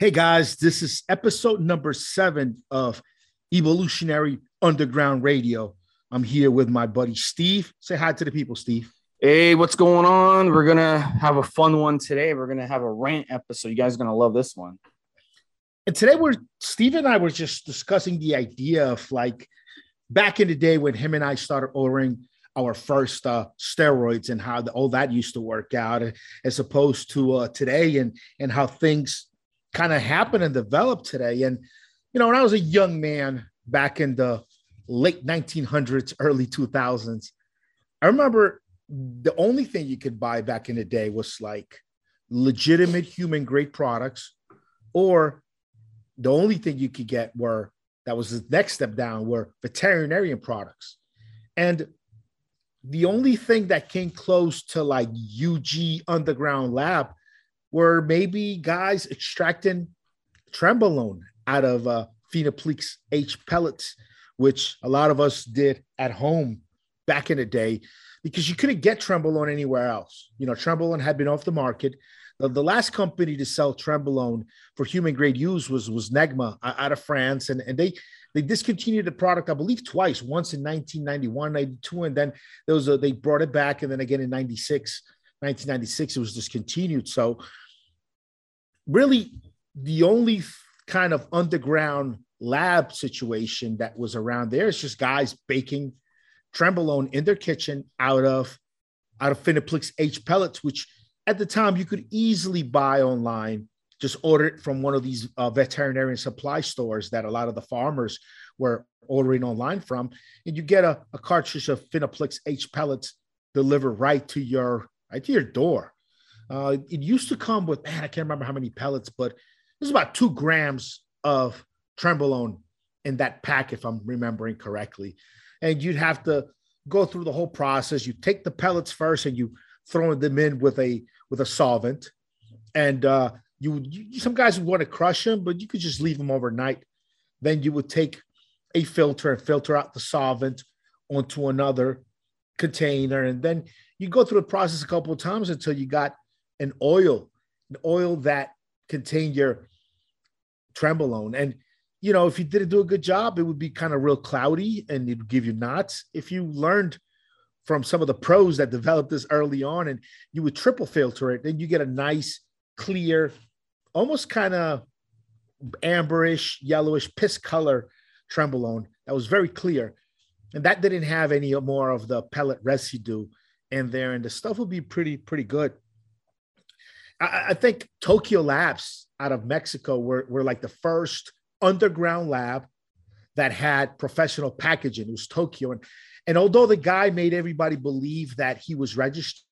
Hey guys, this is episode number seven of Evolutionary Underground Radio. I'm here with my buddy Steve. Say hi to the people, Steve. Hey, what's going on? We're gonna have a fun one today. We're gonna have a rant episode. You guys are gonna love this one. And today we're Steve and I were just discussing the idea of like back in the day when him and I started ordering our first uh, steroids and how the, all that used to work out as opposed to uh, today and and how things kind of happen and develop today. And you know, when I was a young man back in the late 1900s, early 2000s, I remember the only thing you could buy back in the day was like legitimate human grade products, or the only thing you could get were that was the next step down were veterinarian products. And the only thing that came close to like UG underground lab were maybe guys extracting trenbolone out of uh, Finaplix H pellets, which a lot of us did at home back in the day because you couldn't get trenbolone anywhere else. You know, trenbolone had been off the market. The, the last company to sell trenbolone for human grade use was was Negma out of France, and, and they they discontinued the product, I believe, twice. Once in 1991, 92, and then there was a, they brought it back, and then again in 96. 1996 it was discontinued so really the only kind of underground lab situation that was around there is just guys baking trenbolone in their kitchen out of out of Finaplix H pellets, which at the time you could easily buy online. Just order it from one of these uh, veterinarian supply stores that a lot of the farmers were ordering online from, and you get a, a cartridge of Finaplix H pellets delivered right to your right to your door. Uh, it used to come with man, I can't remember how many pellets, but there's about two grams of trenbolone in that pack, if I'm remembering correctly. And you'd have to go through the whole process. You take the pellets first, and you throw them in with a with a solvent, and uh, you, you some guys would want to crush them, but you could just leave them overnight. Then you would take a filter and filter out the solvent onto another container, and then you go through the process a couple of times until you got an oil, an oil that contained your trenbolone. And you know, if you didn't do a good job, it would be kind of real cloudy and it would give you knots. If you learned from some of the pros that developed this early on and you would triple filter it, then you get a nice, clear, almost kind of amberish, yellowish piss color trenbolone that was very clear. And that didn't have any more of the pellet residue in there. And the stuff would be pretty, pretty good. I, I think Tokyo Labs out of Mexico were, were like the first underground lab that had professional packaging. It was Tokyo. And, and although the guy made everybody believe that he was registered,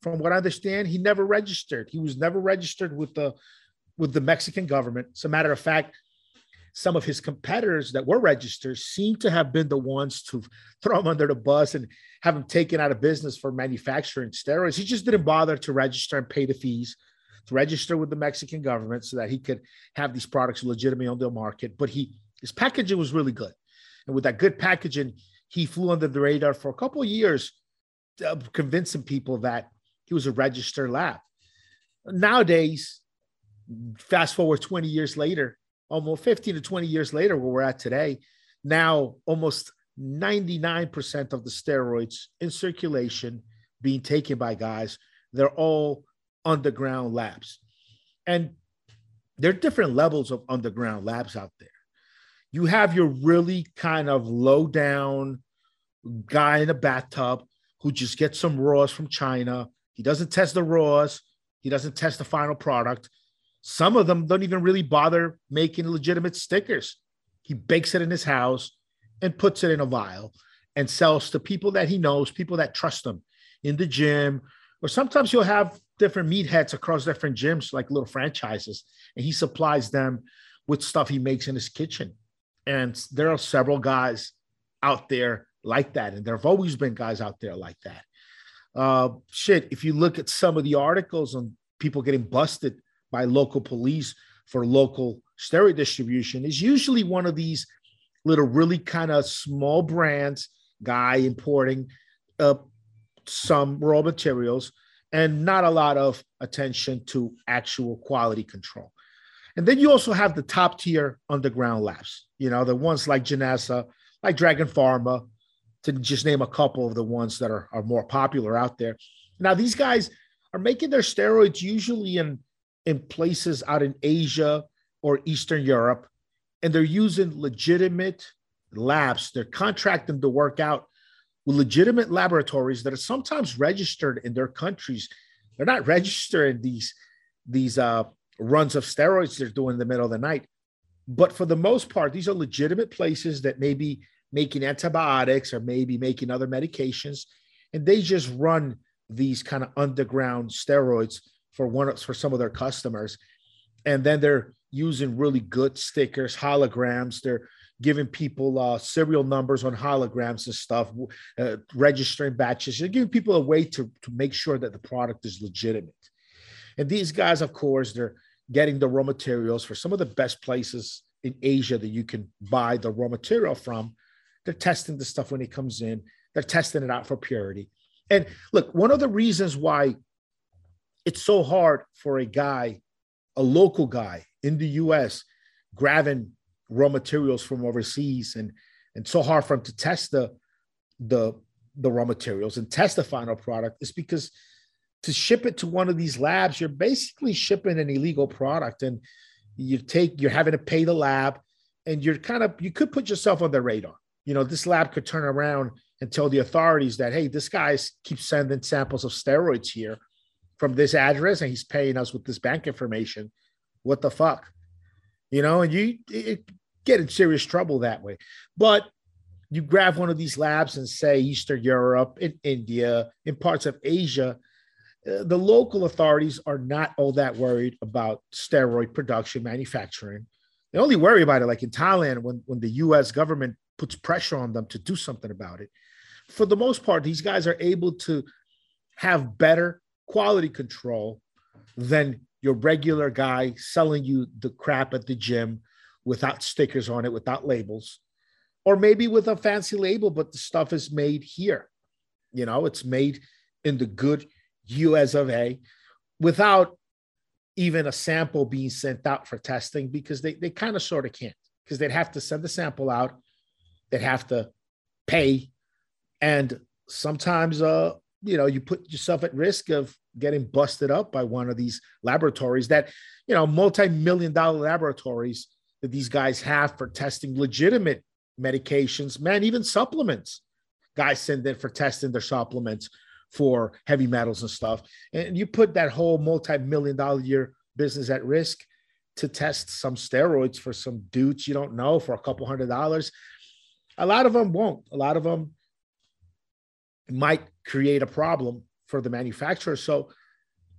from what I understand, he never registered. He was never registered with the with the Mexican government. As a matter of fact, some of his competitors that were registered seem to have been the ones to throw him under the bus and have him taken out of business for manufacturing steroids. He just didn't bother to register and pay the fees to register with the Mexican government so that he could have these products legitimately on the market. But he his packaging was really good, and with that good packaging, he flew under the radar for a couple of years, uh, convincing people that he was a registered lab. Nowadays, fast forward 20 years later, almost 15 to 20 years later, where we're at today, now almost 99% of the steroids in circulation being taken by guys, they're all underground labs. And there are different levels of underground labs out there. You have your really kind of low down guy in a bathtub who just gets some raws from China. He doesn't test the raws, he doesn't test the final product. Some of them don't even really bother making legitimate stickers. He bakes it in his house and puts it in a vial and sells to people that he knows, people that trust him in the gym. Or sometimes you'll have different meatheads across different gyms, like little franchises, and he supplies them with stuff he makes in his kitchen. And there are several guys out there like that, and there have always been guys out there like that. Uh, shit, if you look at some of the articles on people getting busted by local police for local steroid distribution, is usually one of these little, really kind of small brands guy importing uh, some raw materials and not a lot of attention to actual quality control. And then you also have the top tier underground labs, you know, the ones like Janessa, like Dragon Pharma, to just name a couple of the ones that are, are more popular out there. Now, these guys are making their steroids usually in, in places out in Asia or Eastern Europe, and they're using legitimate labs. They're contracting to work out with legitimate laboratories that are sometimes registered in their countries. They're not registering these these uh, runs of steroids they're doing in the middle of the night. But for the most part, these are legitimate places that may be making antibiotics or maybe making other medications, and they just run these kind of underground steroids for one for some of their customers, and then they're using really good stickers, holograms. They're giving people uh, serial numbers on holograms and stuff, uh, registering batches. They're giving people a way to, to make sure that the product is legitimate. And these guys, of course, they're getting the raw materials for some of the best places in Asia that you can buy the raw material from. They're testing the stuff when it comes in, they're testing it out for purity. And look, one of the reasons why it's so hard for a guy, a local guy in the US, grabbing raw materials from overseas and and so hard for him to test the the the raw materials and test the final product is because to ship it to one of these labs you're basically shipping an illegal product and you take you're having to pay the lab and you're kind of you could put yourself on the radar. You know this lab could turn around and tell the authorities that hey this guy keeps sending samples of steroids here from this address and he's paying us with this bank information what the fuck you know, and you it, get in serious trouble that way. But you grab one of these labs and say Eastern Europe, in India, in parts of Asia, uh, the local authorities are not all that worried about steroid production, manufacturing. They only worry about it like in Thailand when, when the US government puts pressure on them to do something about it. For the most part, these guys are able to have better quality control than your regular guy selling you the crap at the gym without stickers on it, without labels, or maybe with a fancy label, but the stuff is made here. You know, it's made in the good US of A without even a sample being sent out for testing because they, they kind of sort of can't because they'd have to send the sample out, they'd have to pay. And sometimes, uh, you know, you put yourself at risk of getting busted up by one of these laboratories that, you know, multi-million dollar laboratories that these guys have for testing legitimate medications, man, even supplements. Guys send in for testing their supplements for heavy metals and stuff. And you put that whole multi-million dollar year business at risk to test some steroids for some dudes you don't know for a couple hundred dollars. A lot of them won't. A lot of them might create a problem for the manufacturer. So,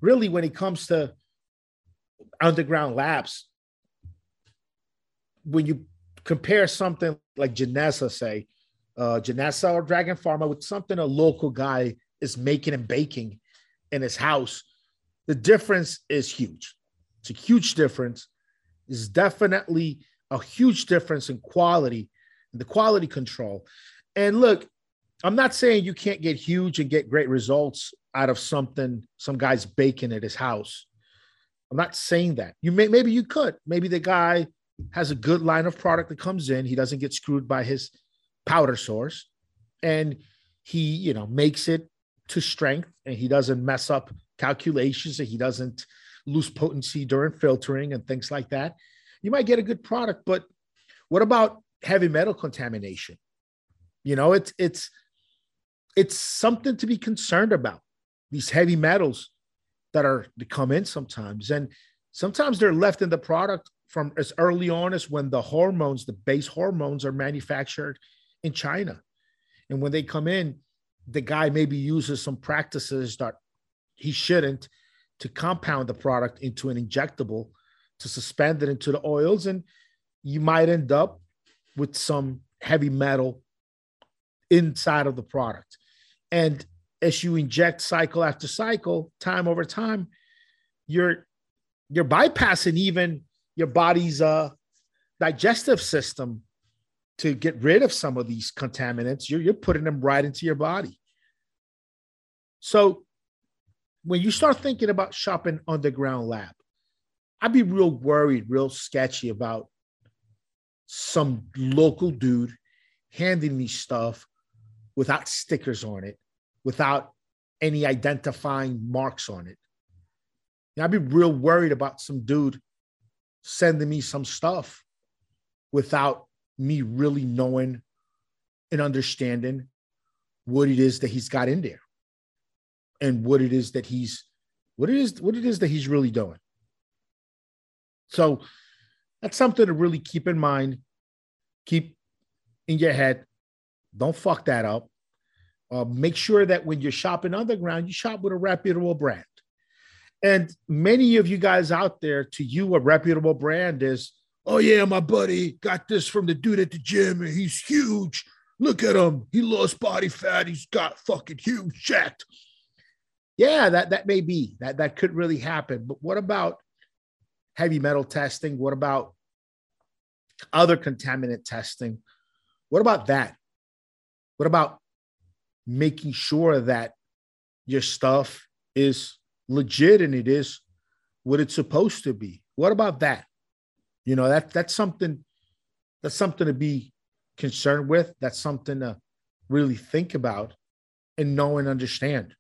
really, when it comes to underground labs, when you compare something like Janessa, say, uh, Janessa or Dragon Pharma with something a local guy is making and baking in his house, the difference is huge. It's a huge difference. It's definitely a huge difference in quality, and the quality control. And look, I'm not saying you can't get huge and get great results out of something some guy's baking at his house. I'm not saying that. You may maybe you could. Maybe the guy has a good line of product that comes in. He doesn't get screwed by his powder source, and he you know makes it to strength, and he doesn't mess up calculations, and he doesn't lose potency during filtering and things like that. You might get a good product, but what about heavy metal contamination? You know, it's it's it's something to be concerned about. These heavy metals that are to come in sometimes, and sometimes they're left in the product from as early on as when the hormones, the base hormones, are manufactured in China, and when they come in, the guy maybe uses some practices that he shouldn't to compound the product into an injectable to suspend it into the oils. And you might end up with some heavy metal inside of the product and as you inject cycle after cycle, time over time, you're you're bypassing even your body's uh, digestive system to get rid of some of these contaminants. You're, you're putting them right into your body. So when you start thinking about shopping underground lab, I'd be real worried, real sketchy about some local dude handing me stuff without stickers on it, without any identifying marks on it. I'd be real worried about some dude sending me some stuff without me really knowing and understanding what it is that he's got in there and what it is that he's what it is what it is that he's really doing so that's something to really keep in mind keep in your head don't fuck that up uh, make sure that when you're shopping underground you shop with a reputable brand and many of you guys out there to you a reputable brand is oh yeah my buddy got this from the dude at the gym and he's huge Look at him. He lost body fat. He's got fucking huge jacked. Yeah, that that may be. That that could really happen. But what about heavy metal testing? What about other contaminant testing? What about that? What about making sure that your stuff is legit and it is what it's supposed to be? What about that? You know, that that's something that's something to be concerned with, that's something to really think about and know and understand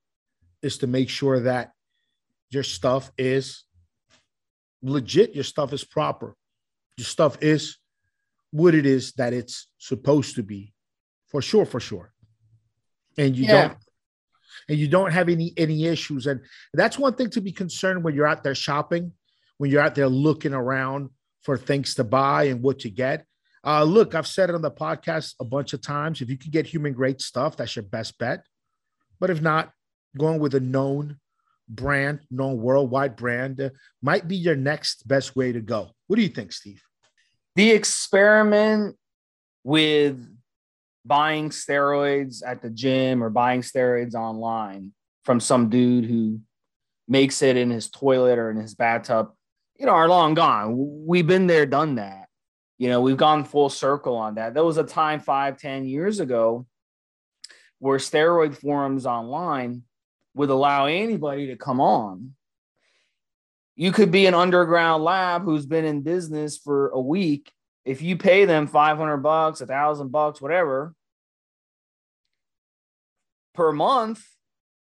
is to make sure that your stuff is legit, your stuff is proper, your stuff is what it is that it's supposed to be, for sure, for sure. And you yeah. don't and you don't have any any issues. And that's one thing to be concerned when you're out there shopping, when you're out there looking around for things to buy and what to get. Uh, look, I've said it on the podcast a bunch of times. If you can get human grade stuff, that's your best bet. But if not, going with a known brand, known worldwide brand, uh, might be your next best way to go. What do you think, Steve? The experiment with buying steroids at the gym or buying steroids online from some dude who makes it in his toilet or in his bathtub, you know, are long gone. We've been there, done that. You know, we've gone full circle on that. There was a time five, ten years ago where steroid forums online would allow anybody to come on. You could be an underground lab who's been in business for a week. If you pay them 500 bucks, a thousand bucks, whatever per month,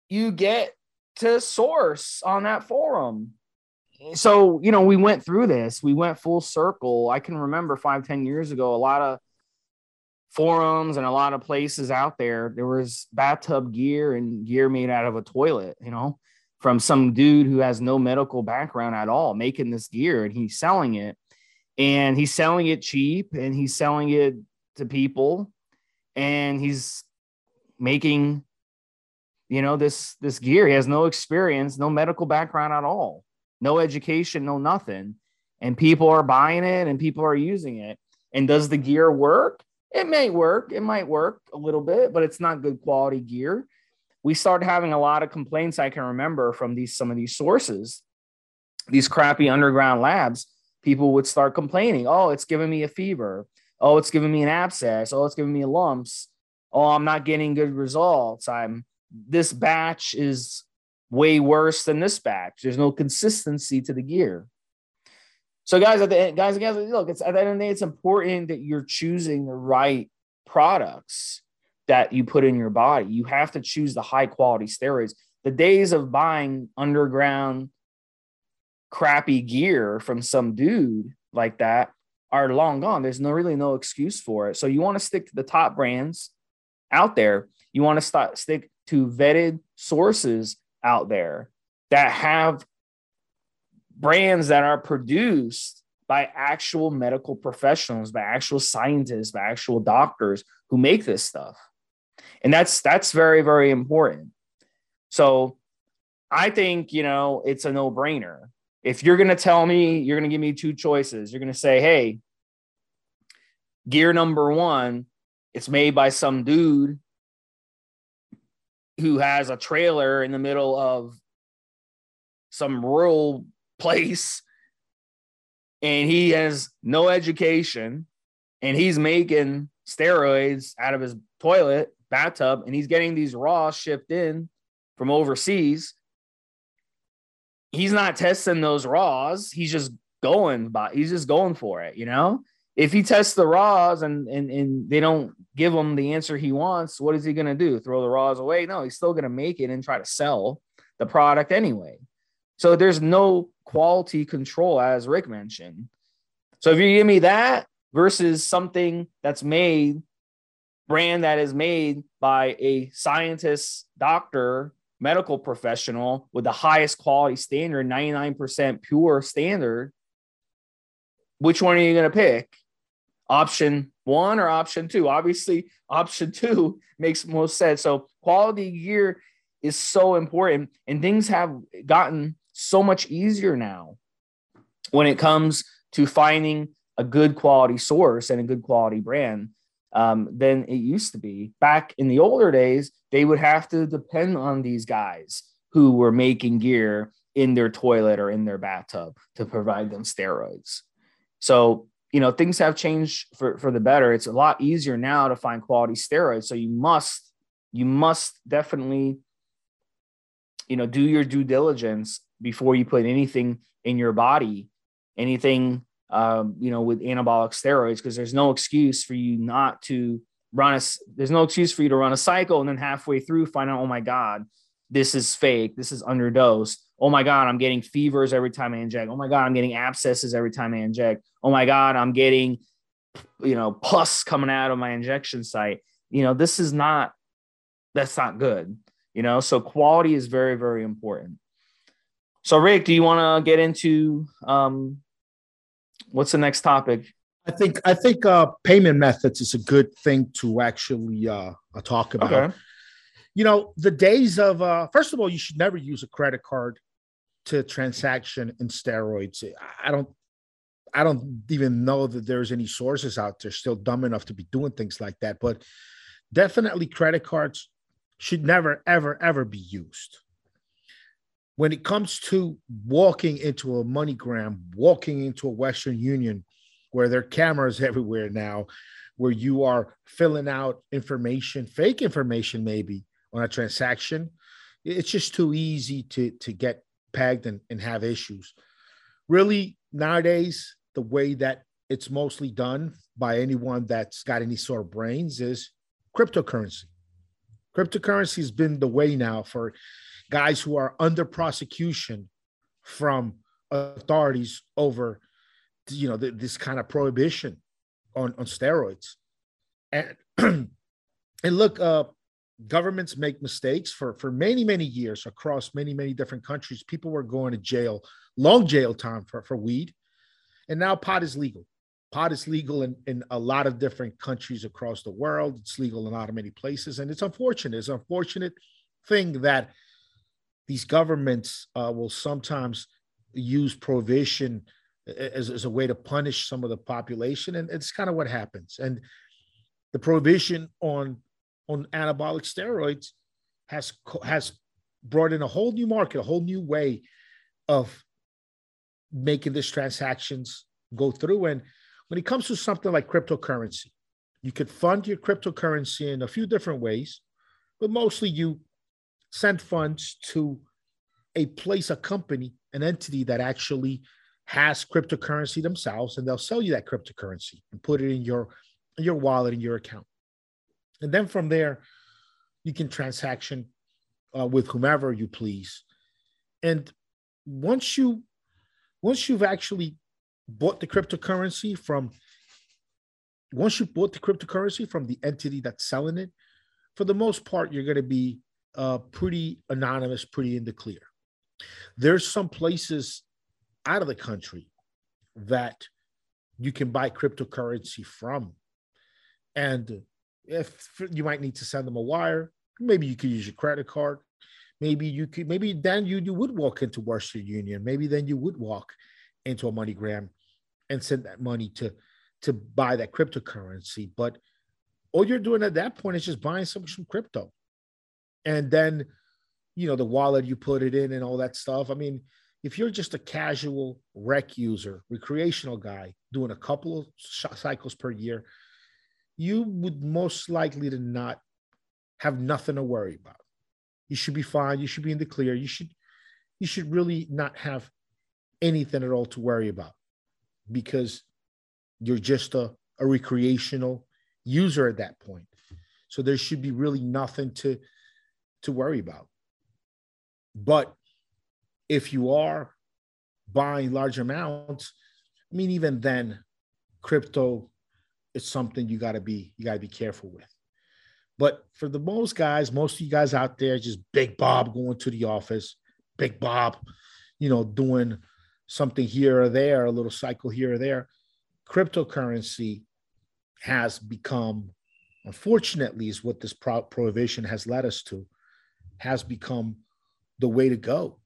you get to source on that forum. So you know we went through this. We went full circle. I can remember five ten years ago a lot of forums and a lot of places out there there was bathtub gear and gear made out of a toilet you know from some dude who has no medical background at all making this gear and he's selling it. And he's selling it cheap and he's selling it to people. And he's making you know this this gear he has no experience no medical background at all no education, no nothing. And people are buying it and people are using it. And does the gear work? It may work. It might work a little bit, but it's not good quality gear. We started having a lot of complaints I can remember from these some of these sources, these crappy underground labs. People would start complaining, "Oh, it's giving me a fever. Oh, it's giving me an abscess. Oh, it's giving me lumps. Oh, I'm not getting good results. I'm this batch is way worse than this batch. There's no consistency to the gear. So, guys, at the end, guys, guys, look, it's at the end of the day, it's important that you're choosing the right products that you put in your body. You have to choose the high quality steroids. The days of buying underground crappy gear from some dude like that are long gone. There's no really no excuse for it. So you want to stick to the top brands out there. You want to start stick to vetted sources out there that have brands that are produced by actual medical professionals, by actual scientists, by actual doctors who make this stuff. And that's that's very very important. So I think, you know, it's a no-brainer. If you're going to tell me, you're going to give me two choices. You're going to say, "Hey, gear number 1, it's made by some dude who has a trailer in the middle of some rural place and he has no education and he's making steroids out of his toilet bathtub and he's getting these raw shipped in from overseas he's not testing those raws. He's just going by, he's just going for it, you know? If he tests the raws and, and, and they don't give him the answer he wants, what is he going to do? Throw the raws away? No, he's still going to make it and try to sell the product anyway. So there's no quality control, as Rick mentioned. So if you give me that versus something that's made, brand that is made by a scientist, doctor, medical professional with the highest quality standard, 99% pure standard, which one are you going to pick? Option one or option two? Obviously, option two makes most sense. So, quality gear is so important, and things have gotten so much easier now when it comes to finding a good quality source and a good quality brand um, than it used to be. Back in the older days, they would have to depend on these guys who were making gear in their toilet or in their bathtub to provide them steroids. So, you know, things have changed for, for the better. It's a lot easier now to find quality steroids. So you must, you must definitely, you know, do your due diligence before you put anything in your body, anything um, you know, with anabolic steroids, because there's no excuse for you not to run a, there's no excuse for you to run a cycle and then halfway through find out, oh my God, this is fake. This is underdosed. Oh my God, I'm getting fevers every time I inject. Oh my God, I'm getting abscesses every time I inject. Oh my God, I'm getting, you know, pus coming out of my injection site. You know, this is not, that's not good. You know, so quality is very, very important. So, Rick, do you want to get into um, what's the next topic? I think I think uh, payment methods is a good thing to actually uh, talk about. Okay. You know, the days of uh, first of all, you should never use a credit card to transaction in steroids. I don't I don't even know that there's any sources out there still dumb enough to be doing things like that. But definitely credit cards should never, ever, ever be used when it comes to walking into a MoneyGram, walking into a Western Union, where there are cameras everywhere now, where you are filling out information, fake information maybe on a transaction, it's just too easy to to get pegged and, and have issues. Really, nowadays, the way that it's mostly done by anyone that's got any sort of brains is cryptocurrency. Cryptocurrency has been the way now for guys who are under prosecution from authorities over you know this kind of prohibition on on steroids and and look uh governments make mistakes for for many many years across many many different countries. People were going to jail long jail time for for weed. And now pot is legal. Pot is legal in, in a lot of different countries across the world. It's legal in a lot of many places. And it's unfortunate it's an unfortunate thing that these governments uh, will sometimes use prohibition as, as a way to punish some of the population, and it's kind of what happens. And the prohibition on on anabolic steroids has has brought in a whole new market, a whole new way of making these transactions go through. And when it comes to something like cryptocurrency, you could fund your cryptocurrency in a few different ways, but mostly you send funds to a place, a company, an entity that actually has cryptocurrency themselves, and they'll sell you that cryptocurrency and put it in your in your wallet in your account. And then from there, you can transaction uh, with whomever you please. And once you once you've actually bought the cryptocurrency from once you bought the cryptocurrency from the entity that's selling it, for the most part, you're going to be uh, pretty anonymous, pretty in the clear. There's some places out of the country that you can buy cryptocurrency from. And if you might need to send them a wire, maybe you could use your credit card. Maybe you could, maybe then you, you would walk into Western Union. Maybe then you would walk into a MoneyGram and send that money to to buy that cryptocurrency. But all you're doing at that point is just buying some, some crypto and then you know the wallet you put it in and all that stuff i mean if you're just a casual rec user recreational guy doing a couple of cycles per year you would most likely to not have nothing to worry about you should be fine you should be in the clear you should you should really not have anything at all to worry about because you're just a, a recreational user at that point. So there should be really nothing to to worry about. But if you are buying large amounts, I mean, even then, crypto is something you gotta be you gotta be careful with. But for the most guys, most of you guys out there, just Big Bob going to the office, Big Bob, you know, doing something here or there, a little cycle here or there. Cryptocurrency has become, unfortunately, is what this pro- prohibition has led us to, has become the way to go.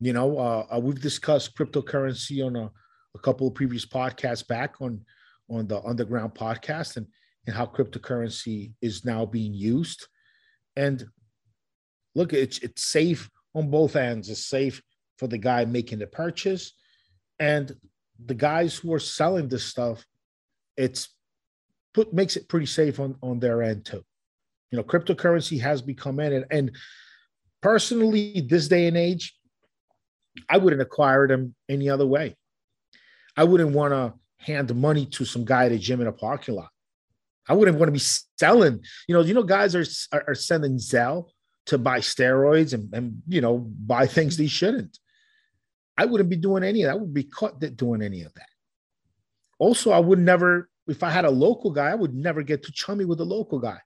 You know, uh, uh, we've discussed cryptocurrency on a, a couple of previous podcasts back on on the underground podcast and and how cryptocurrency is now being used. And look, it's it's safe on both ends. It's safe for the guy making the purchase, and the guys who are selling this stuff. It's put makes it pretty safe on on their end too. You know, cryptocurrency has become in, and, and personally, this day and age, I wouldn't acquire them any other way. I wouldn't want to hand money to some guy at a gym in a parking lot. I wouldn't want to be selling. You know, you know, guys are are, are sending Zelle to buy steroids and, and you know buy things they shouldn't. I wouldn't be doing any of that. I would be caught doing any of that. Also, I would never, if I had a local guy, I would never get too chummy with a local guy.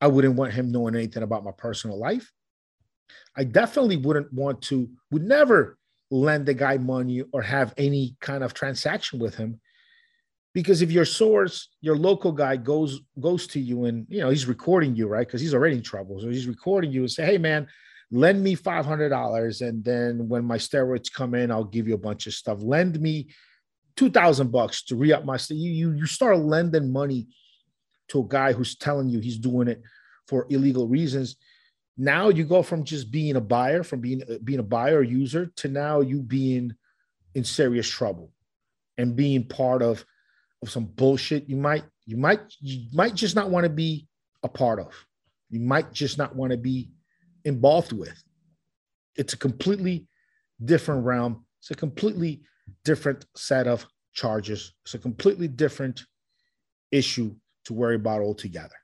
I wouldn't want him knowing anything about my personal life. I definitely wouldn't want to, would never lend the guy money or have any kind of transaction with him. Because if your source, your local guy goes goes to you and you know he's recording you, right? Because he's already in trouble. So he's recording you and say, Hey man, lend me $500 and then when my steroids come in i'll give you a bunch of stuff lend me 2000 bucks to re-up my you, you you start lending money to a guy who's telling you he's doing it for illegal reasons now you go from just being a buyer from being being a buyer user to now you being in serious trouble and being part of of some bullshit you might you might you might just not want to be a part of you might just not want to be involved with. It's a completely different realm. It's a completely different set of charges. It's a completely different issue to worry about altogether.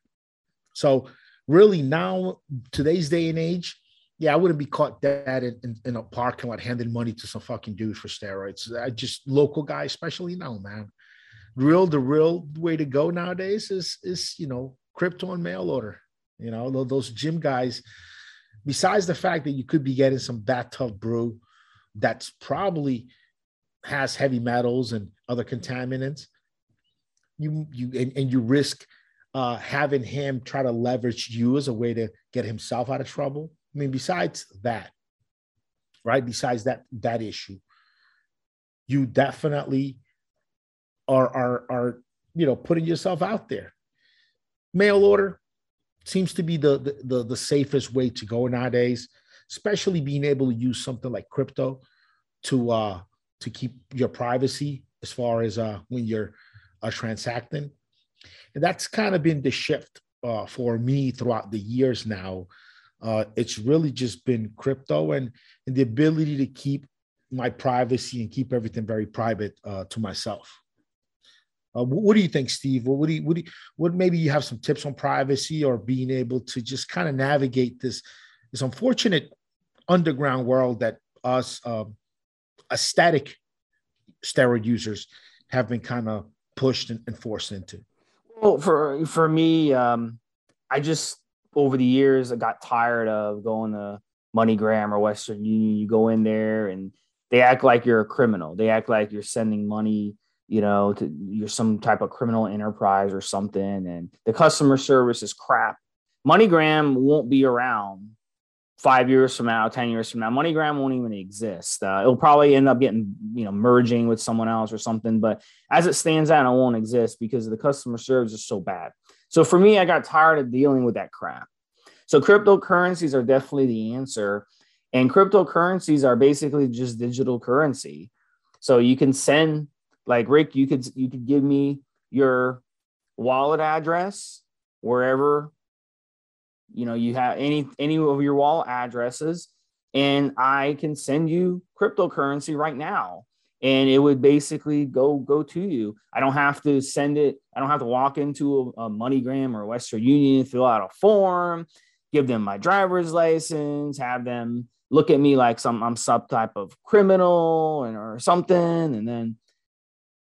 So, really, now, today's day and age, yeah, I wouldn't be caught dead in, in, in a parking lot handing money to some fucking dude for steroids. I just local guy, especially now, man. Real, the real way to go nowadays is is you know crypto and mail order. You know those gym guys besides the fact that you could be getting some bathtub brew that's probably has heavy metals and other contaminants you you and, and you risk uh, having him try to leverage you as a way to get himself out of trouble i mean besides that right besides that that issue you definitely are are are you know putting yourself out there mail order seems to be the, the, the the safest way to go nowadays, especially being able to use something like crypto to uh to keep your privacy as far as uh when you're uh, transacting. And that's kind of been the shift uh, for me throughout the years now. Uh, it's really just been crypto and, and the ability to keep my privacy and keep everything very private uh, to myself. Uh, what, what, do you think, Steve? What, what do you, what do you, what maybe you have some tips on privacy or being able to just kind of navigate this this unfortunate underground world that us um, aesthetic steroid users have been kind of pushed and, and, forced into? Well, for for me, um, I just over the years I got tired of going to MoneyGram or Western Union. You go in there and they act like you're a criminal. They act like you're sending money you know, to, you're some type of criminal enterprise or something, and the customer service is crap. MoneyGram won't be around five years from now, 10 years from now. MoneyGram won't even exist. Uh, it'll probably end up getting, you know, merging with someone else or something. But as it stands out, it won't exist because the customer service is so bad. So for me, I got tired of dealing with that crap. So cryptocurrencies are definitely the answer. And cryptocurrencies are basically just digital currency. So you can send like Rick, you could you could give me your wallet address wherever you know you have any any of your wallet addresses and I can send you cryptocurrency right now and it would basically go go to you. I don't have to send it. I don't have to walk into a, a MoneyGram or Western Union, fill out a form, give them my driver's license, have them look at me like some I'm some type of criminal and or something, and then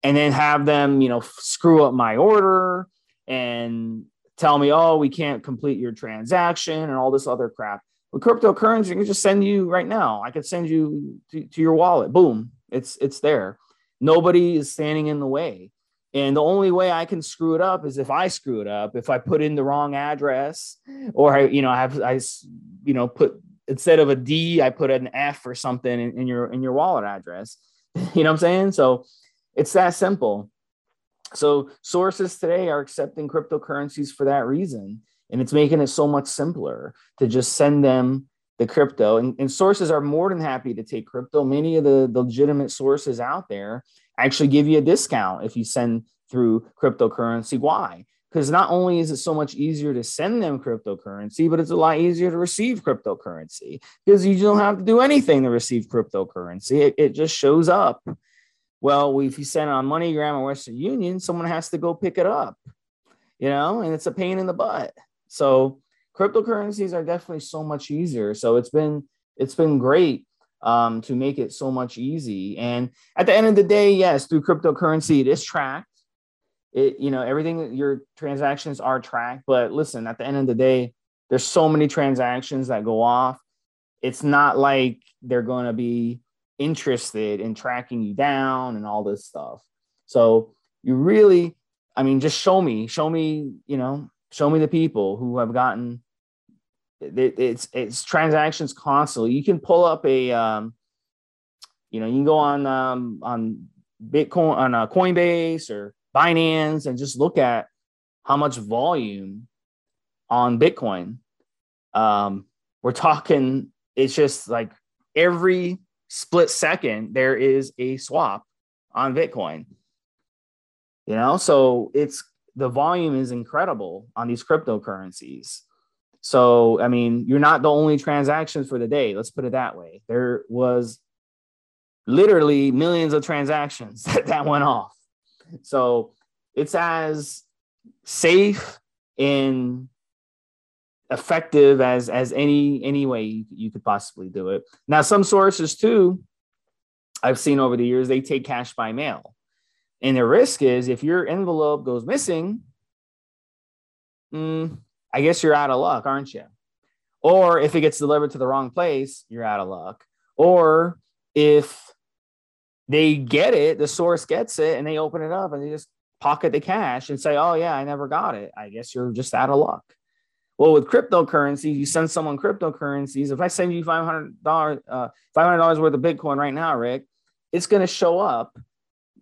and then have them you know screw up my order and tell me oh we can't complete your transaction and all this other crap. With cryptocurrency, I can just send you right now. I could send you to, to your wallet. Boom, it's it's there. Nobody is standing in the way. And the only way I can screw it up is if I screw it up, if I put in the wrong address, or I, you know, I have I, you know, put instead of a D, I put an F or something in, in your in your wallet address. You know what I'm saying? So it's that simple. So sources today are accepting cryptocurrencies for that reason, and it's making it so much simpler to just send them the crypto. And, and sources are more than happy to take crypto. Many of the, the legitimate sources out there actually give you a discount if you send through cryptocurrency. Why? Because not only is it so much easier to send them cryptocurrency, but it's a lot easier to receive cryptocurrency because you don't have to do anything to receive cryptocurrency. It, it just shows up. Well, if you send it on MoneyGram or Western Union, someone has to go pick it up, you know, and it's a pain in the butt. So cryptocurrencies are definitely so much easier. So it's been it's been great um, to make it so much easy. And at the end of the day, yes, through cryptocurrency, it is tracked. It you know everything your transactions are tracked. But listen, at the end of the day, there's so many transactions that go off. It's not like they're going to be interested in tracking you down and all this stuff. So you really, I mean, just show me, show me, you know, show me the people who have gotten it, it's it's transactions constantly. You can pull up a um, you know, you can go on um, on Bitcoin on a uh, Coinbase or Binance and just look at how much volume on Bitcoin. Um, we're talking, it's just like every split second there is a swap on Bitcoin. You know, so it's the volume is incredible on these cryptocurrencies. So, I mean, you're not the only transactions for the day. Let's put it that way. There was literally millions of transactions that, that went off. So, it's as safe and effective as as any any way you, could possibly do it. Now, some sources too, I've seen over the years, they take cash by mail. And the risk is if your envelope goes missing, mm, I guess you're out of luck, aren't you? Or if it gets delivered to the wrong place, you're out of luck. Or if they get it, the source gets it, and they open it up and they just pocket the cash and say, "Oh yeah, I never got it." I guess you're just out of luck. Well, with cryptocurrencies, you send someone cryptocurrencies. If I send you five hundred dollars, uh, five hundred dollars worth of Bitcoin right now, Rick, it's going to show up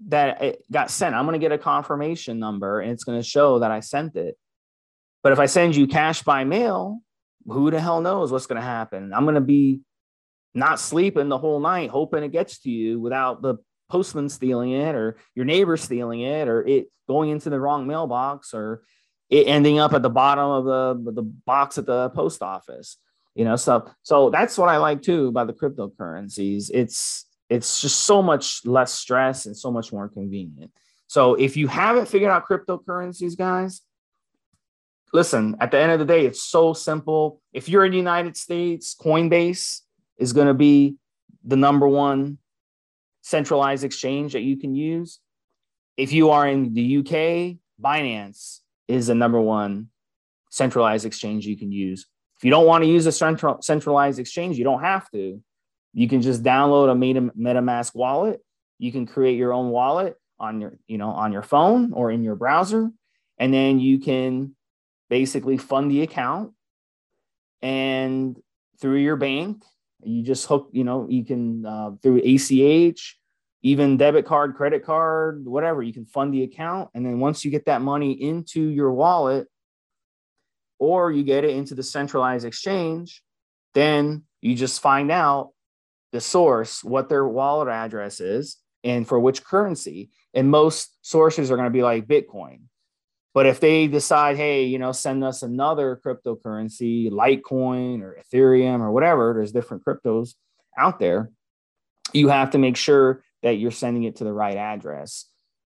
that it got sent. I'm going to get a confirmation number, and it's going to show that I sent it. But if I send you cash by mail, who the hell knows what's going to happen? I'm going to be not sleeping the whole night hoping it gets to you without the postman stealing it or your neighbor stealing it or it going into the wrong mailbox or it ending up at the bottom of the, the box at the post office you know so so that's what i like too about the cryptocurrencies it's it's just so much less stress and so much more convenient so if you haven't figured out cryptocurrencies guys listen, at the end of the day, it's so simple. If you're in the United States, Coinbase is going to be the number one centralized exchange that you can use. If you are in the UK, Binance is the number one centralized exchange you can use. If you don't want to use a central, centralized exchange, you don't have to. You can just download a Meta, MetaMask wallet. You can create your own wallet on your, you know, on your phone or in your browser, and then you can basically fund the account and through your bank you just hook you know you can uh, through ach even debit card credit card whatever you can fund the account. And then once you get that money into your wallet or you get it into the centralized exchange then you just find out the source what their wallet address is and for which currency. And most sources are going to be like bitcoin. But if they decide, hey, you know, send us another cryptocurrency, Litecoin or Ethereum or whatever, there's different cryptos out there, you have to make sure that you're sending it to the right address.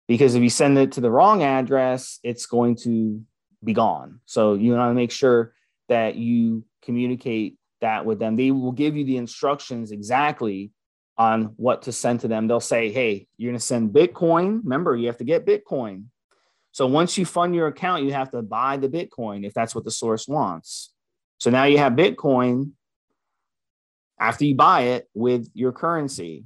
Because if you send it to the wrong address, it's going to be gone. So you want to make sure that you communicate that with them. They will give you the instructions exactly on what to send to them. They'll say, hey, you're going to send Bitcoin. Remember, you have to get Bitcoin. So once you fund your account, you have to buy the Bitcoin if that's what the source wants. So now you have Bitcoin after you buy it with your currency.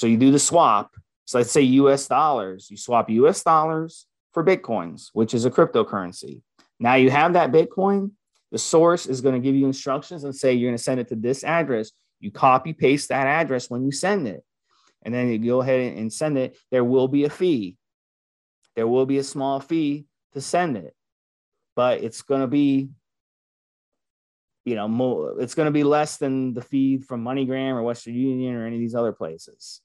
So you do the swap. So let's say US dollars. You swap US dollars for Bitcoins, which is a cryptocurrency. Now you have that Bitcoin. The source is going to give you instructions and say you're going to send it to this address. You copy paste that address when you send it. And then you go ahead and send it. There will be a fee. There will be a small fee to send it, but it's going to be, you know, more, it's going to be less than the fee from MoneyGram or Western Union or any of these other places.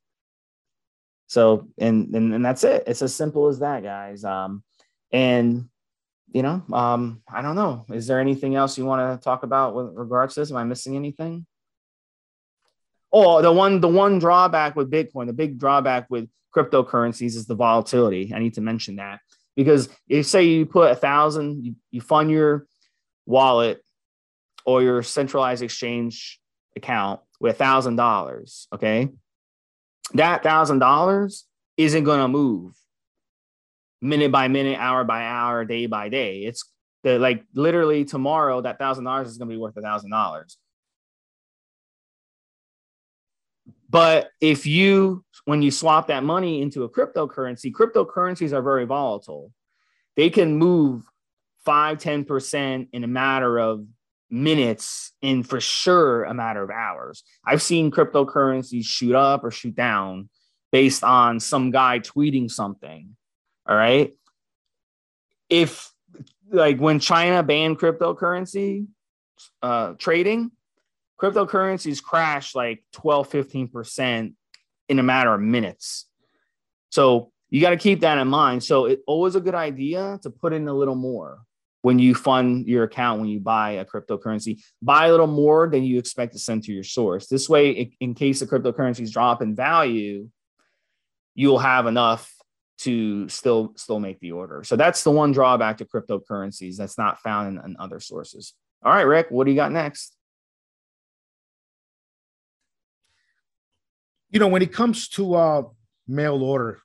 So, and, and, and that's it. It's as simple as that, guys. Um, and, you know, um, I don't know. Is there anything else you want to talk about with regards to this? Am I missing anything? Oh, the one the one drawback with Bitcoin, the big drawback with cryptocurrencies is the volatility. I need to mention that because if say you put a thousand, you, you fund your wallet or your centralized exchange account with a thousand dollars, okay, that thousand dollars isn't going to move minute by minute, hour by hour, day by day. It's the, like literally tomorrow that thousand dollars is going to be worth a thousand dollars. But if you, when you swap that money into a cryptocurrency, cryptocurrencies are very volatile. They can move 5, 10% in a matter of minutes in for sure a matter of hours. I've seen cryptocurrencies shoot up or shoot down based on some guy tweeting something. All right. If like when China banned cryptocurrency uh, trading, cryptocurrencies crashed like 12, 15% in a matter of minutes. So you got to keep that in mind. So it's always a good idea to put in a little more when you fund your account, when you buy a cryptocurrency, buy a little more than you expect to send to your source. This way, in case the cryptocurrencies drop in value, you'll have enough to still still make the order. So that's the one drawback to cryptocurrencies that's not found in, in other sources. All right, Rick, what do you got next? you know, when it comes to uh, mail order,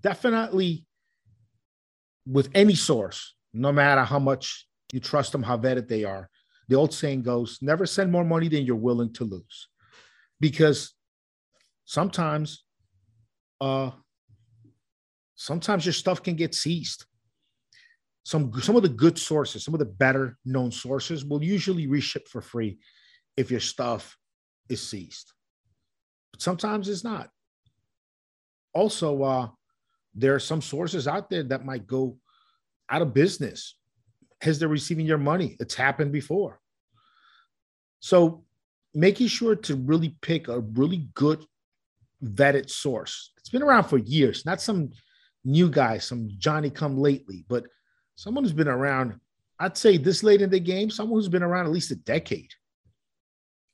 definitely with any source, no matter how much you trust them, how vetted they are, the old saying goes, never send more money than you're willing to lose. Because sometimes, uh, sometimes your stuff can get seized. Some, some of the good sources, some of the better known sources will usually reship for free if your stuff is seized but sometimes it's not. Also, uh, there are some sources out there that might go out of business as they're receiving your money. It's happened before. So, making sure to really pick a really good vetted source. It's been around for years, not some new guy, some Johnny come lately, but someone who's been around, I'd say this late in the game, someone who's been around at least a decade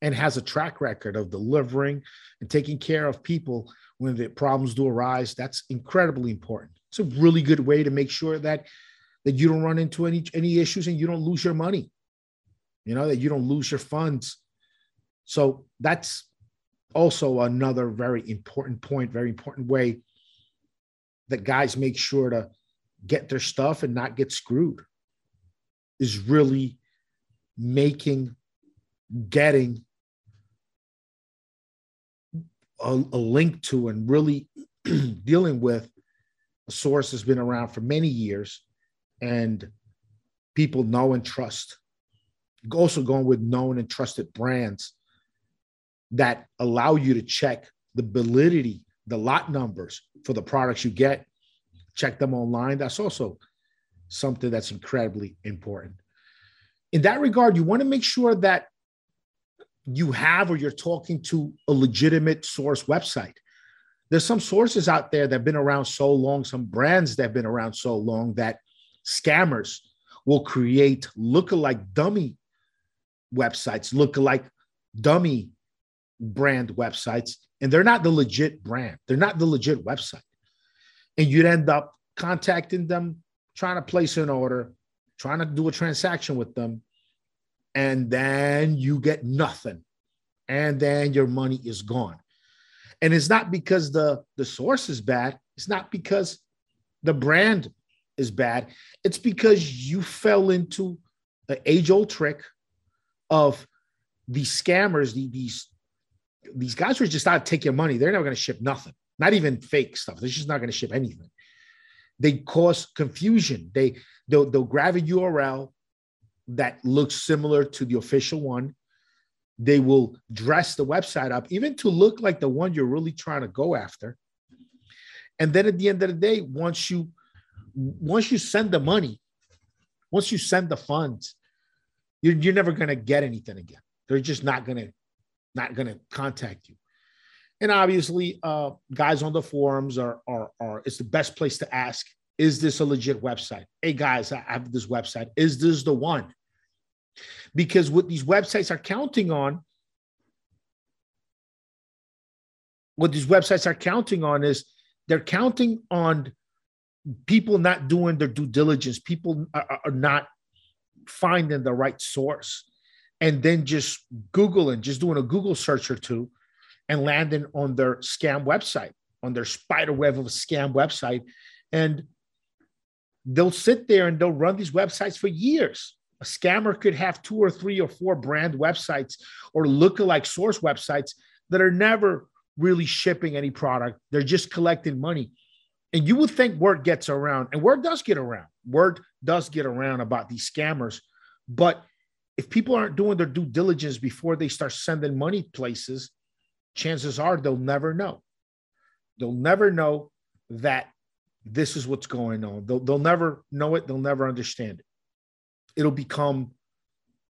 and has a track record of delivering and taking care of people when the problems do arise. That's incredibly important. It's a really good way to make sure that that you don't run into any any issues and you don't lose your money. You know that you don't lose your funds. So that's also another very important point, very important way that guys make sure to get their stuff and not get screwed is really making getting a, a link to and really dealing with a source has been around for many years and people know and trust. Also, going with known and trusted brands that allow you to check the validity, the lot numbers for the products you get, check them online. That's also something that's incredibly important. In that regard, you want to make sure that you have or you're talking to a legitimate source website. there's some sources out there that have been around so long, some brands that have been around so long that scammers will create look-alike dummy websites, look-alike dummy brand websites, and they're not the legit brand. They're not the legit website. And you'd end up contacting them, trying to place an order, trying to do a transaction with them, and then you get nothing. And then your money is gone. And it's not because the, the source is bad. It's not because the brand is bad. It's because you fell into the age old trick of these scammers, these these guys who are just out to take your money. They're never going to ship nothing, not even fake stuff. They're just not going to ship anything. They cause confusion. They they'll, they'll grab a URL that looks similar to the official one. They will dress the website up, even to look like the one you're really trying to go after. And then at the end of the day, once you once you send the money, once you send the funds, you're, you're never going to get anything again. They're just not going to not going to contact you. And obviously, uh, guys on the forums are, are, are, it's the best place to ask, is this a legit website? Hey, guys, I have this website. Is this the one? Because what these websites are counting on, what these websites are counting on is they're counting on people not doing their due diligence, people are, are not finding the right source and then just Googling, just doing a Google search or two and landing on their scam website, on their spider web of a scam website. And they'll sit there and they'll run these websites for years. A scammer could have two or three or four brand websites or look-alike source websites that are never really shipping any product. They're just collecting money. And you would think word gets around, and word does get around. Word does get around about these scammers. But if people aren't doing their due diligence before they start sending money places, chances are they'll never know. They'll never know that this is what's going on. They'll, they'll never know it. They'll never understand it. It'll become,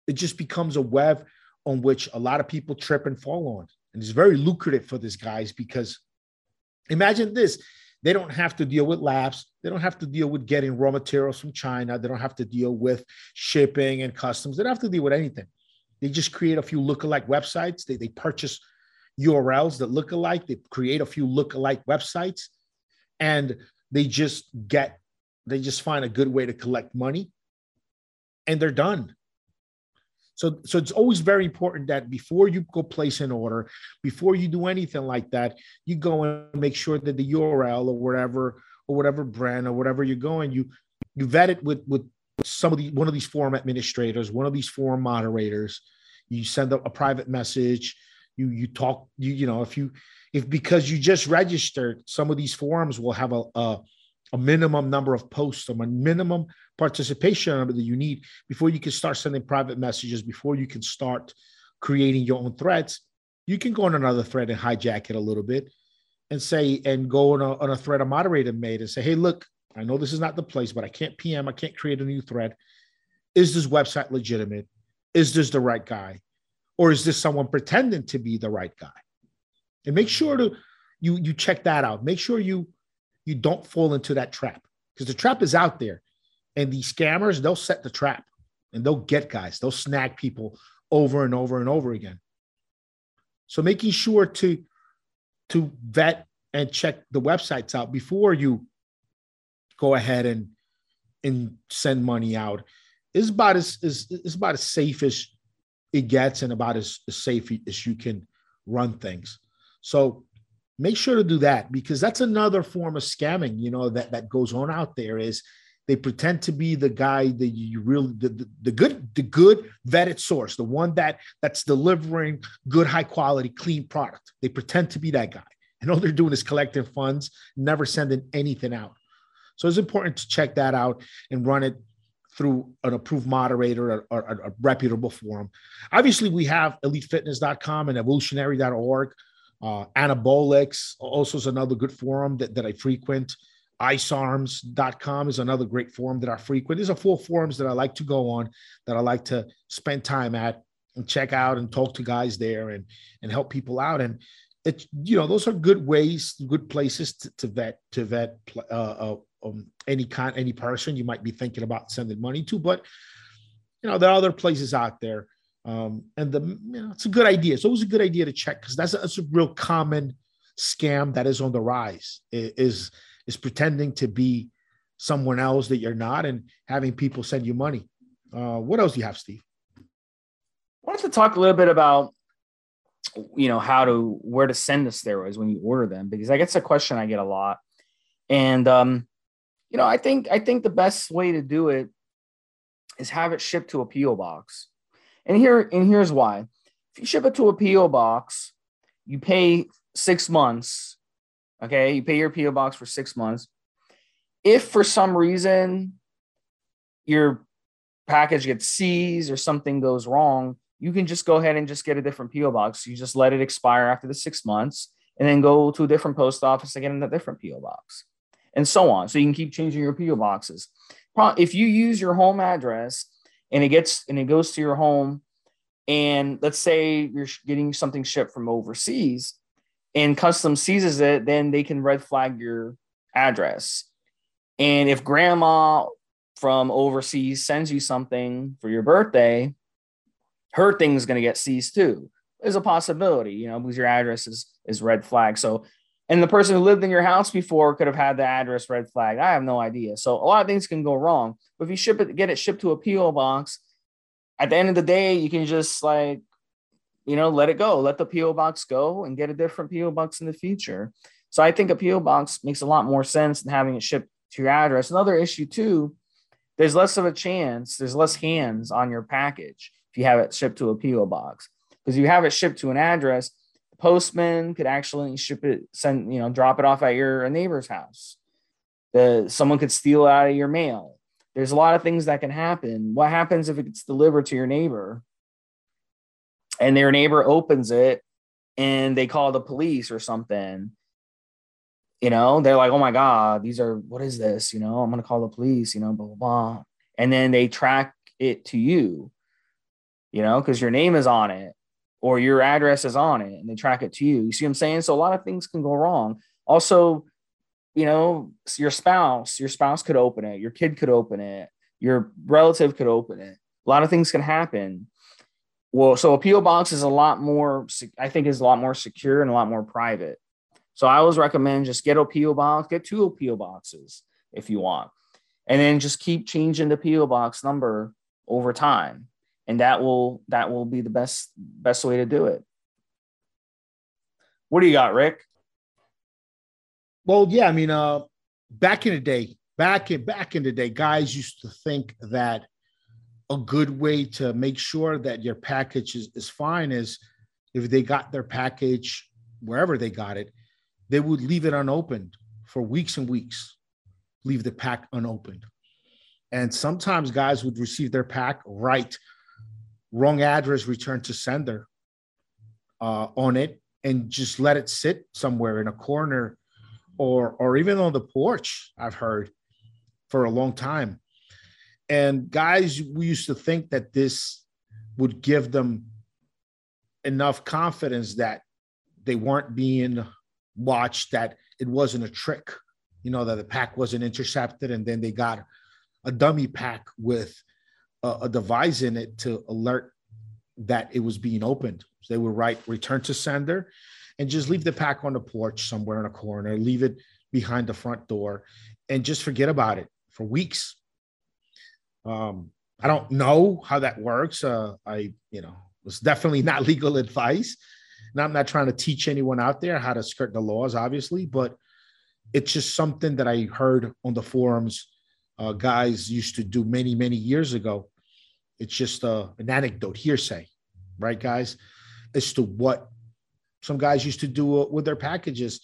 it just becomes a web on which a lot of people trip and fall on. And it's very lucrative for these guys because imagine this they don't have to deal with labs. They don't have to deal with getting raw materials from China. They don't have to deal with shipping and customs. They don't have to deal with anything. They just create a few look-alike websites. They, they purchase URLs that look alike. They create a few look-alike websites, and they just get they just find a good way to collect money, and they're done. So, so it's always very important that before you go place an order, before you do anything like that, you go and make sure that the URL or whatever or whatever brand or whatever you're going, you you vet it with with some of the one of these forum administrators, one of these forum moderators. You send a, a private message. You you talk. You you know if you if because you just registered, some of these forums will have a, a a minimum number of posts, a minimum participation number that you need before you can start sending private messages, before you can start creating your own threads. You can go on another thread and hijack it a little bit and say, and go on a, on a thread a moderator made and say, hey, look, I know this is not the place, but I can't PM, I can't create a new thread. Is this website legitimate? Is this the right guy? Or is this someone pretending to be the right guy? And make sure to you you check that out. Make sure you you don't fall into that trap because the trap is out there. And these scammers, they'll set the trap and they'll get guys, they'll snag people over and over and over again. So making sure to to vet and check the websites out before you go ahead and and send money out is about as is, is about as safe as it gets and about as, as safe as you can run things. So make sure to do that because that's another form of scamming you know that that goes on out there is they pretend to be the guy that you really the, the, the, good the good vetted source the one that that's delivering good high quality clean product. They pretend to be that guy and all they're doing is collecting funds never sending anything out. So it's important to check that out and run it through an approved moderator or, or, or a reputable forum. Obviously we have elitefitness.com and evolutionary.org uh, Anabolics also is another good forum that, that I frequent. icearms.com is another great forum that I frequent. These are four forums that I like to go on, that I like to spend time at and check out and talk to guys there and, and help people out. And it you know those are good ways, good places to, to vet to vet uh, uh, um, any kind any person you might be thinking about sending money to. But you know there are other places out there, um, and the you know it's a good idea. It's always a good idea to check because that's a, that's a real common scam that is on the rise. Is is pretending to be someone else that you're not and having people send you money. Uh, what else do you have, Steve? I wanted to talk a little bit about you know how to where to send the steroids when you order them because I guess a question I get a lot, and um, you know I think I think the best way to do it is have it shipped to a PO box, and here and here's why: if you ship it to a PO box, you pay six months. Okay, you pay your PO box for six months. If for some reason your package gets seized or something goes wrong, you can just go ahead and just get a different PO box. You just let it expire after the six months and then go to a different post office and get in a different PO box and so on. So you can keep changing your PO boxes. If you use your home address and it gets and it goes to your home, and let's say you're getting something shipped from overseas and custom seizes it, then they can red flag your address. And if grandma from overseas sends you something for your birthday, her thing's going to get seized too. is a possibility, you know, because your address is is red flag. So, and the person who lived in your house before could have had the address red flag. I have no idea. So a lot of things can go wrong. But if you ship it, get it shipped to a PO box, at the end of the day, you can just like, you know, let it go, let the PO box go, and get a different PO box in the future. So I think a PO box makes a lot more sense than having it shipped to your address. Another issue too, there's less of a chance, there's less hands on your package if you have it shipped to a PO box. Because you have it shipped to an address, postman could actually ship it, send, you know, drop it off at your neighbor's house. The someone could steal out of your mail. There's a lot of things that can happen. What happens if it gets delivered to your neighbor and their neighbor opens it and they call the police or something? You know, they're like, oh my God, these are, what is this? You know, I'm going to call the police, you know, blah, blah, blah. And then they track it to you you know, because your name is on it or your address is on it and they track it to you. You see what I'm saying? So a lot of things can go wrong. Also, you know, your spouse, your spouse could open it, your kid could open it, your relative could open it. A lot of things can happen. Well, so a PO box is a lot more, I think, is a lot more secure and a lot more private. So I always recommend just get a PO box, get two PO boxes if you want, and then just keep changing the PO box number over time and that will that will be the best best way to do it. What do you got rick? Well yeah i mean uh back in the day back in back in the day guys used to think that a good way to make sure that your package is, is fine is if they got their package wherever they got it they would leave it unopened for weeks and weeks. Leave the pack unopened. And sometimes guys would receive their pack right wrong address returned to sender uh, on it and just let it sit somewhere in a corner or or even on the porch i've heard for a long time. And guys we used to think that this would give them enough confidence that they weren't being watched that it wasn't a trick you know that the pack wasn't intercepted and then they got a dummy pack with a, a device in it to alert that it was being opened. They would write return to sender and just leave the pack on the porch somewhere in a corner, leave it behind the front door, and just forget about it for weeks. Um, I don't know how that works. Uh, I, you know, it's definitely not legal advice. And I'm not trying to teach anyone out there how to skirt the laws, obviously, but it's just something that I heard on the forums uh, guys used to do many, many years ago. It's just uh, an anecdote, hearsay, right, guys, as to what some guys used to do uh, with their packages.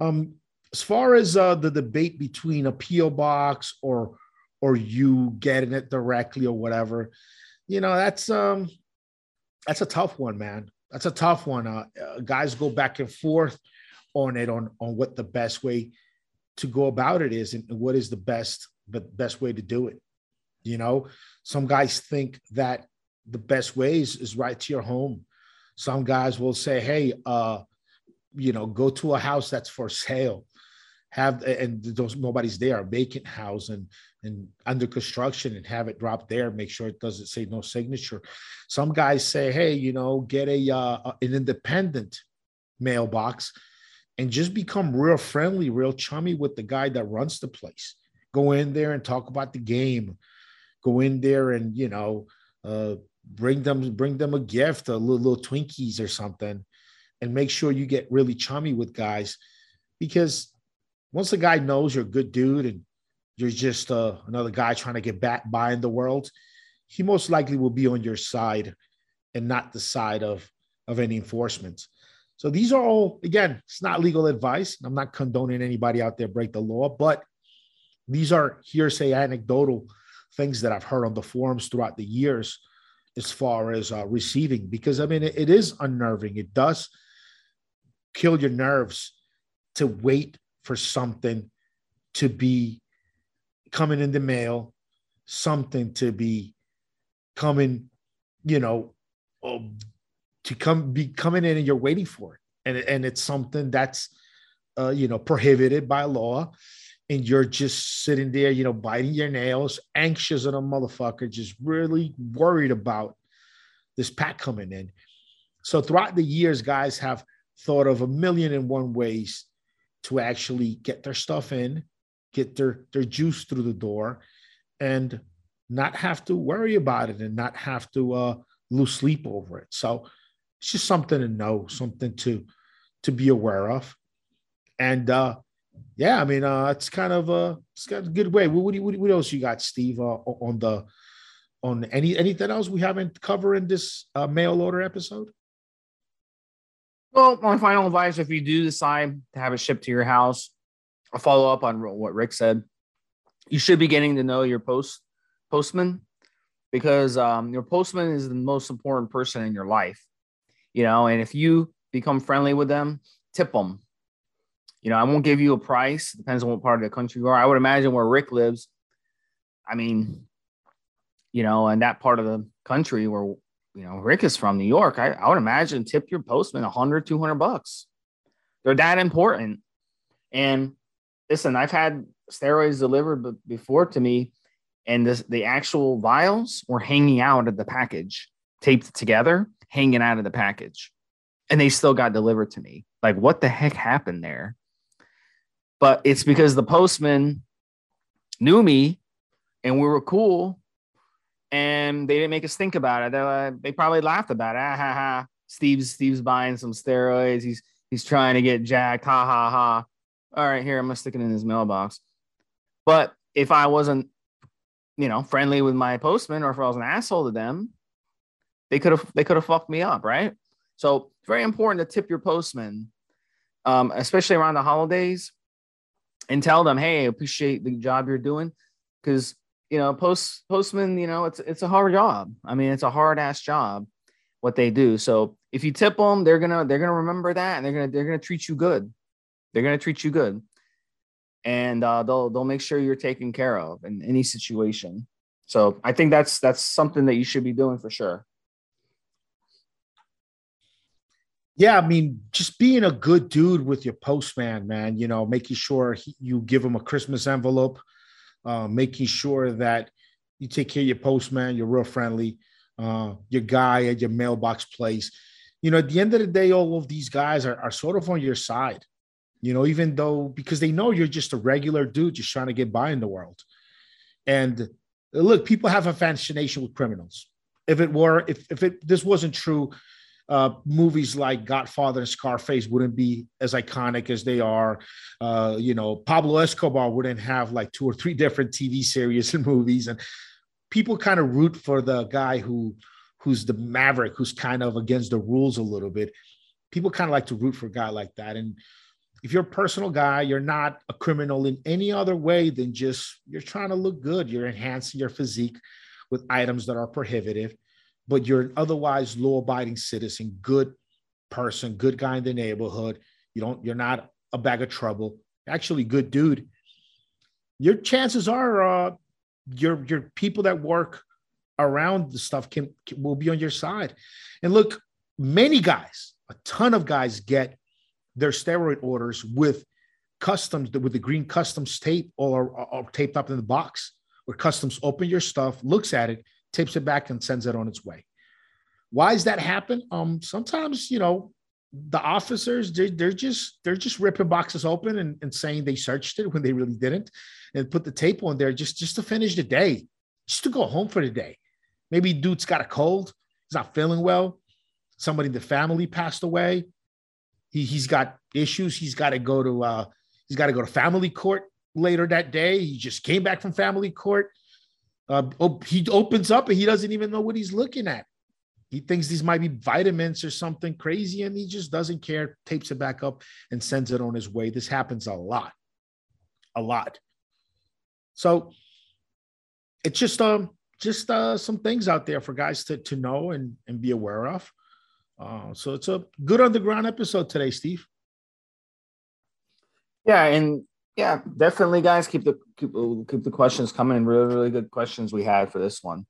Um, as far as uh, the debate between a PO box or or you getting it directly or whatever, you know, that's um, that's a tough one, man. That's a tough one. Uh, uh, guys go back and forth on it on on what the best way to go about it is and what is the best the best way to do it. You know, some guys think that the best way is, right to your home. Some guys will say, hey, uh, you know, go to a house that's for sale, have and those nobody's there, vacant house and and under construction and have it drop there. Make sure it doesn't say no signature. Some guys say, hey, you know, get a uh, an independent mailbox and just become real friendly, real chummy with the guy that runs the place. Go in there and talk about the game. Go in there and you know, uh, bring them bring them a gift, a little, little Twinkies or something, and make sure you get really chummy with guys because once the guy knows you're a good dude and you're just uh, another guy trying to get back by in the world, he most likely will be on your side and not the side of of any enforcement. So these are all again, it's not legal advice. I'm not condoning anybody out there break the law, but these are hearsay, anecdotal things that I've heard on the forums throughout the years, as far as uh, receiving. Because I mean, it, it is unnerving. It does kill your nerves to wait for something to be coming in the mail, something to be coming, you know, um, to come be coming in and you're waiting for it. And, and it's something that's, uh, you know, prohibited by law. And you're just sitting there, you know, biting your nails, anxious on a motherfucker, just really worried about this pack coming in. So throughout the years, guys have thought of a million and one ways to actually get their stuff in, get their their juice through the door, and not have to worry about it and not have to uh, lose sleep over it. So it's just something to know, something to to be aware of, and uh, yeah, I mean, uh, it's kind of a it's got a good way. What, what, what else you got, Steve, uh, on the on any anything else we haven't covered in this uh, mail order episode? Well, my final advice: if you do decide to have it shipped to your house, I'll follow up on what Rick said. You should be getting to know your post postman because um, your postman is the most important person in your life. You know, and if you become friendly with them, tip them. You know, I won't give you a price. Depends on what part of the country you are. I would imagine where Rick lives. I mean, you know, in that part of the country where you know, Rick is from New York. I, I would imagine tip your postman 100, 200 bucks. They're that important. And listen, I've had steroids delivered before to me, and this, the actual vials were hanging out of the package, taped together, hanging out of the package. And they still got delivered to me. Like, what the heck happened there? But it's because the postman knew me and we were cool and they didn't make us think about it. They, they probably laughed about it. Ah, ha, ha. Steve's Steve's buying some steroids. He's he's trying to get jacked. Ha ha ha. All right, here I'm gonna stick it in his mailbox. But if I wasn't, you know, friendly with my postman, or if I was an asshole to them, they could have they could have fucked me up, right? So it's very important to tip your postman, um, especially around the holidays, and tell them, hey, appreciate the job you're doing, because you know, post postman, you know, it's it's a hard job. I mean, it's a hard ass job what they do. So if you tip them, they're gonna they're gonna remember that and they're gonna they're gonna treat you good. They're gonna treat you good, and uh, they'll they'll make sure you're taken care of in any situation. So I think that's that's something that you should be doing for sure. Yeah, I mean, just being a good dude with your postman, man. You know, making sure he, you give him a Christmas envelope uh, making sure that you take care of your postman, you're real friendly, uh, your guy at your mailbox place. You know, at the end of the day, all of these guys are, are sort of on your side, you know, even though because they know you're just a regular dude just trying to get by in the world. And look, people have a fascination with criminals. If it were, if, if it this wasn't true, uh, movies like Godfather and Scarface wouldn't be as iconic as they are. Uh, you know, Pablo Escobar wouldn't have like two or three different TV series and movies, and people kind of root for the guy who who's the maverick, who's kind of against the rules a little bit. People kind of like to root for a guy like that, and if you're a personal guy, you're not a criminal in any other way than just you're trying to look good. You're enhancing your physique with items that are prohibitive but you're an otherwise law-abiding citizen, good person, good guy in the neighborhood. You don't, you're not a bag of trouble. Actually, good dude. Your chances are, uh, your your people that work around the stuff can, can will be on your side. And look, many guys, a ton of guys get their steroid orders with customs with the green customs tape or, or taped up in the box where customs open your stuff looks at it tapes it back and sends it on its way why does that happen um sometimes you know the officers they're, they're just they're just ripping boxes open and, and saying they searched it when they really didn't and put the tape on there just just to finish the day just to go home for the day maybe dude's got a cold he's not feeling well somebody in the family passed away he, he's got issues he's got to go to uh He's got to go to family court later that day. He just came back from family court. Uh, he opens up and he doesn't even know what he's looking at. He thinks these might be vitamins or something crazy, and he just doesn't care, tapes it back up, and sends it on his way. This happens a lot, a lot. So it's just um just uh, some things out there for guys to to know and and be aware of. Uh, so it's a good underground episode today, Steve. Yeah, and yeah, definitely, guys, keep the keep, keep the questions coming. Really, really good questions we had for this one.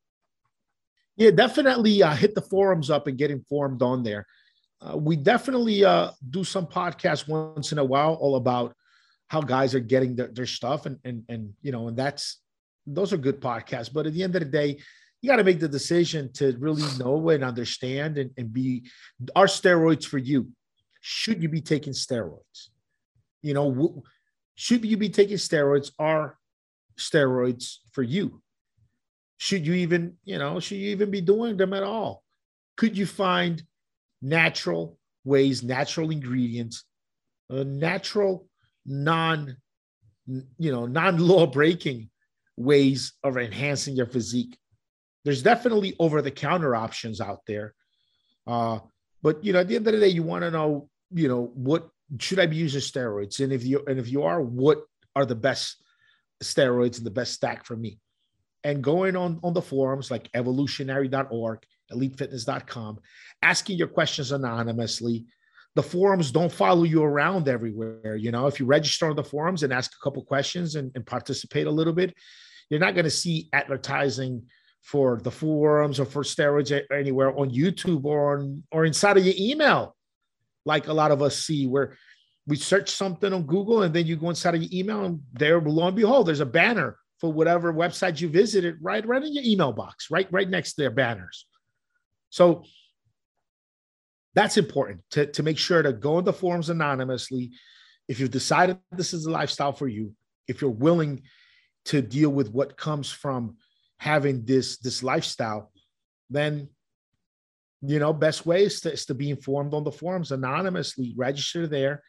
Yeah, definitely uh, hit the forums up and get informed on there. Uh, we definitely uh, do some podcasts once in a while, all about how guys are getting their, their stuff, and and and you know, and that's those are good podcasts. But at the end of the day, you got to make the decision to really know and understand and, and be are steroids for you? Should you be taking steroids? You know, should you be taking steroids? Are steroids for you? Should you even, you know, should you even be doing them at all? Could you find natural ways, natural ingredients, uh, natural, non, you know, non-law breaking ways of enhancing your physique? There's definitely over-the-counter options out there. Uh, but you know, at the end of the day, you want to know, you know, what should I be using steroids? And if you and if you are, what are the best steroids and the best stack for me? And going on on the forums like evolutionary.org, elitefitness.com, asking your questions anonymously. The forums don't follow you around everywhere. You know, if you register on the forums and ask a couple questions and, and participate a little bit, you're not going to see advertising for the forums or for steroids anywhere on YouTube or on, or inside of your email like a lot of us see where we search something on Google and then you go inside of your email and there, lo and behold, there's a banner for whatever website you visited right, right in your email box, right, right next to their banners. So that's important to, to make sure to go in the forums anonymously. If you've decided this is a lifestyle for you, if you're willing to deal with what comes from having this this lifestyle, then you know, best way is to, is to be informed on the forums anonymously. Register there.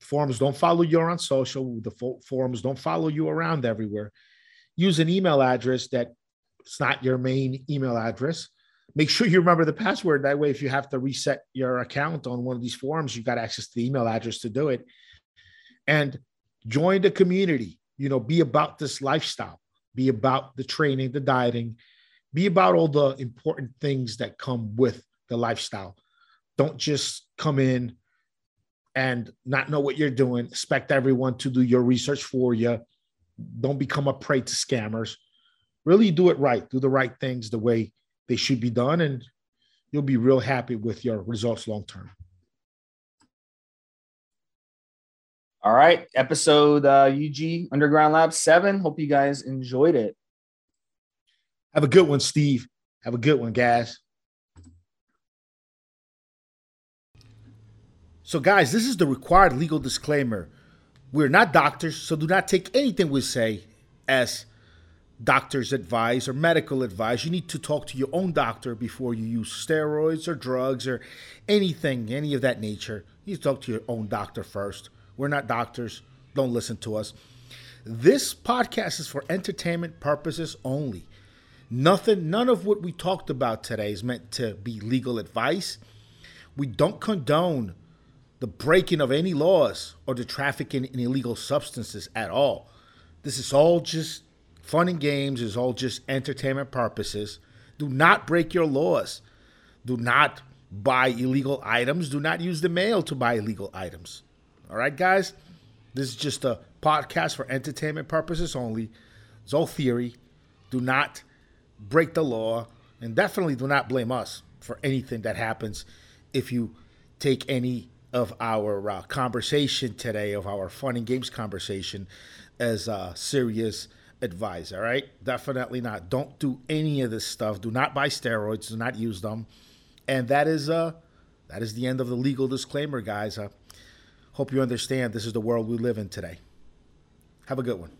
Forums don't follow you on social. The forums don't follow you around everywhere. Use an email address that it's not your main email address. Make sure you remember the password. That way, if you have to reset your account on one of these forums, you've got access to the email address to do it. And join the community. You know, be about this lifestyle. Be about the training, the dieting, be about all the important things that come with the lifestyle. Don't just come in and not know what you're doing. Expect everyone to do your research for you. Don't become a prey to scammers. Really do it right. Do the right things the way they should be done, and you'll be real happy with your results long term. All right, episode uh, UG Underground Lab 7. Hope you guys enjoyed it. Have a good one, Steve. Have a good one, guys. So, guys, this is the required legal disclaimer. We're not doctors, so do not take anything we say as doctor's advice or medical advice. You need to talk to your own doctor before you use steroids or drugs or anything, any of that nature. You need to talk to your own doctor first. We're not doctors. Don't listen to us. This podcast is for entertainment purposes only. Nothing, none of what we talked about today is meant to be legal advice. We don't condone the breaking of any laws or the trafficking in illegal substances at all. This is all just fun and games, is all just entertainment purposes. Do not break your laws. Do not buy illegal items. Do not use the mail to buy illegal items. All right, guys? This is just a podcast for entertainment purposes only. It's all theory. Do not break the law, and definitely do not blame us for anything that happens if you take any of our uh, conversation today, of our fun and games conversation, as uh, serious advice. All right, definitely not. Don't do any of this stuff. Do not buy steroids. Do not use them. And that is uh, that is the end of the legal disclaimer, guys. Uh, hope you understand. This is the world we live in today. Have a good one.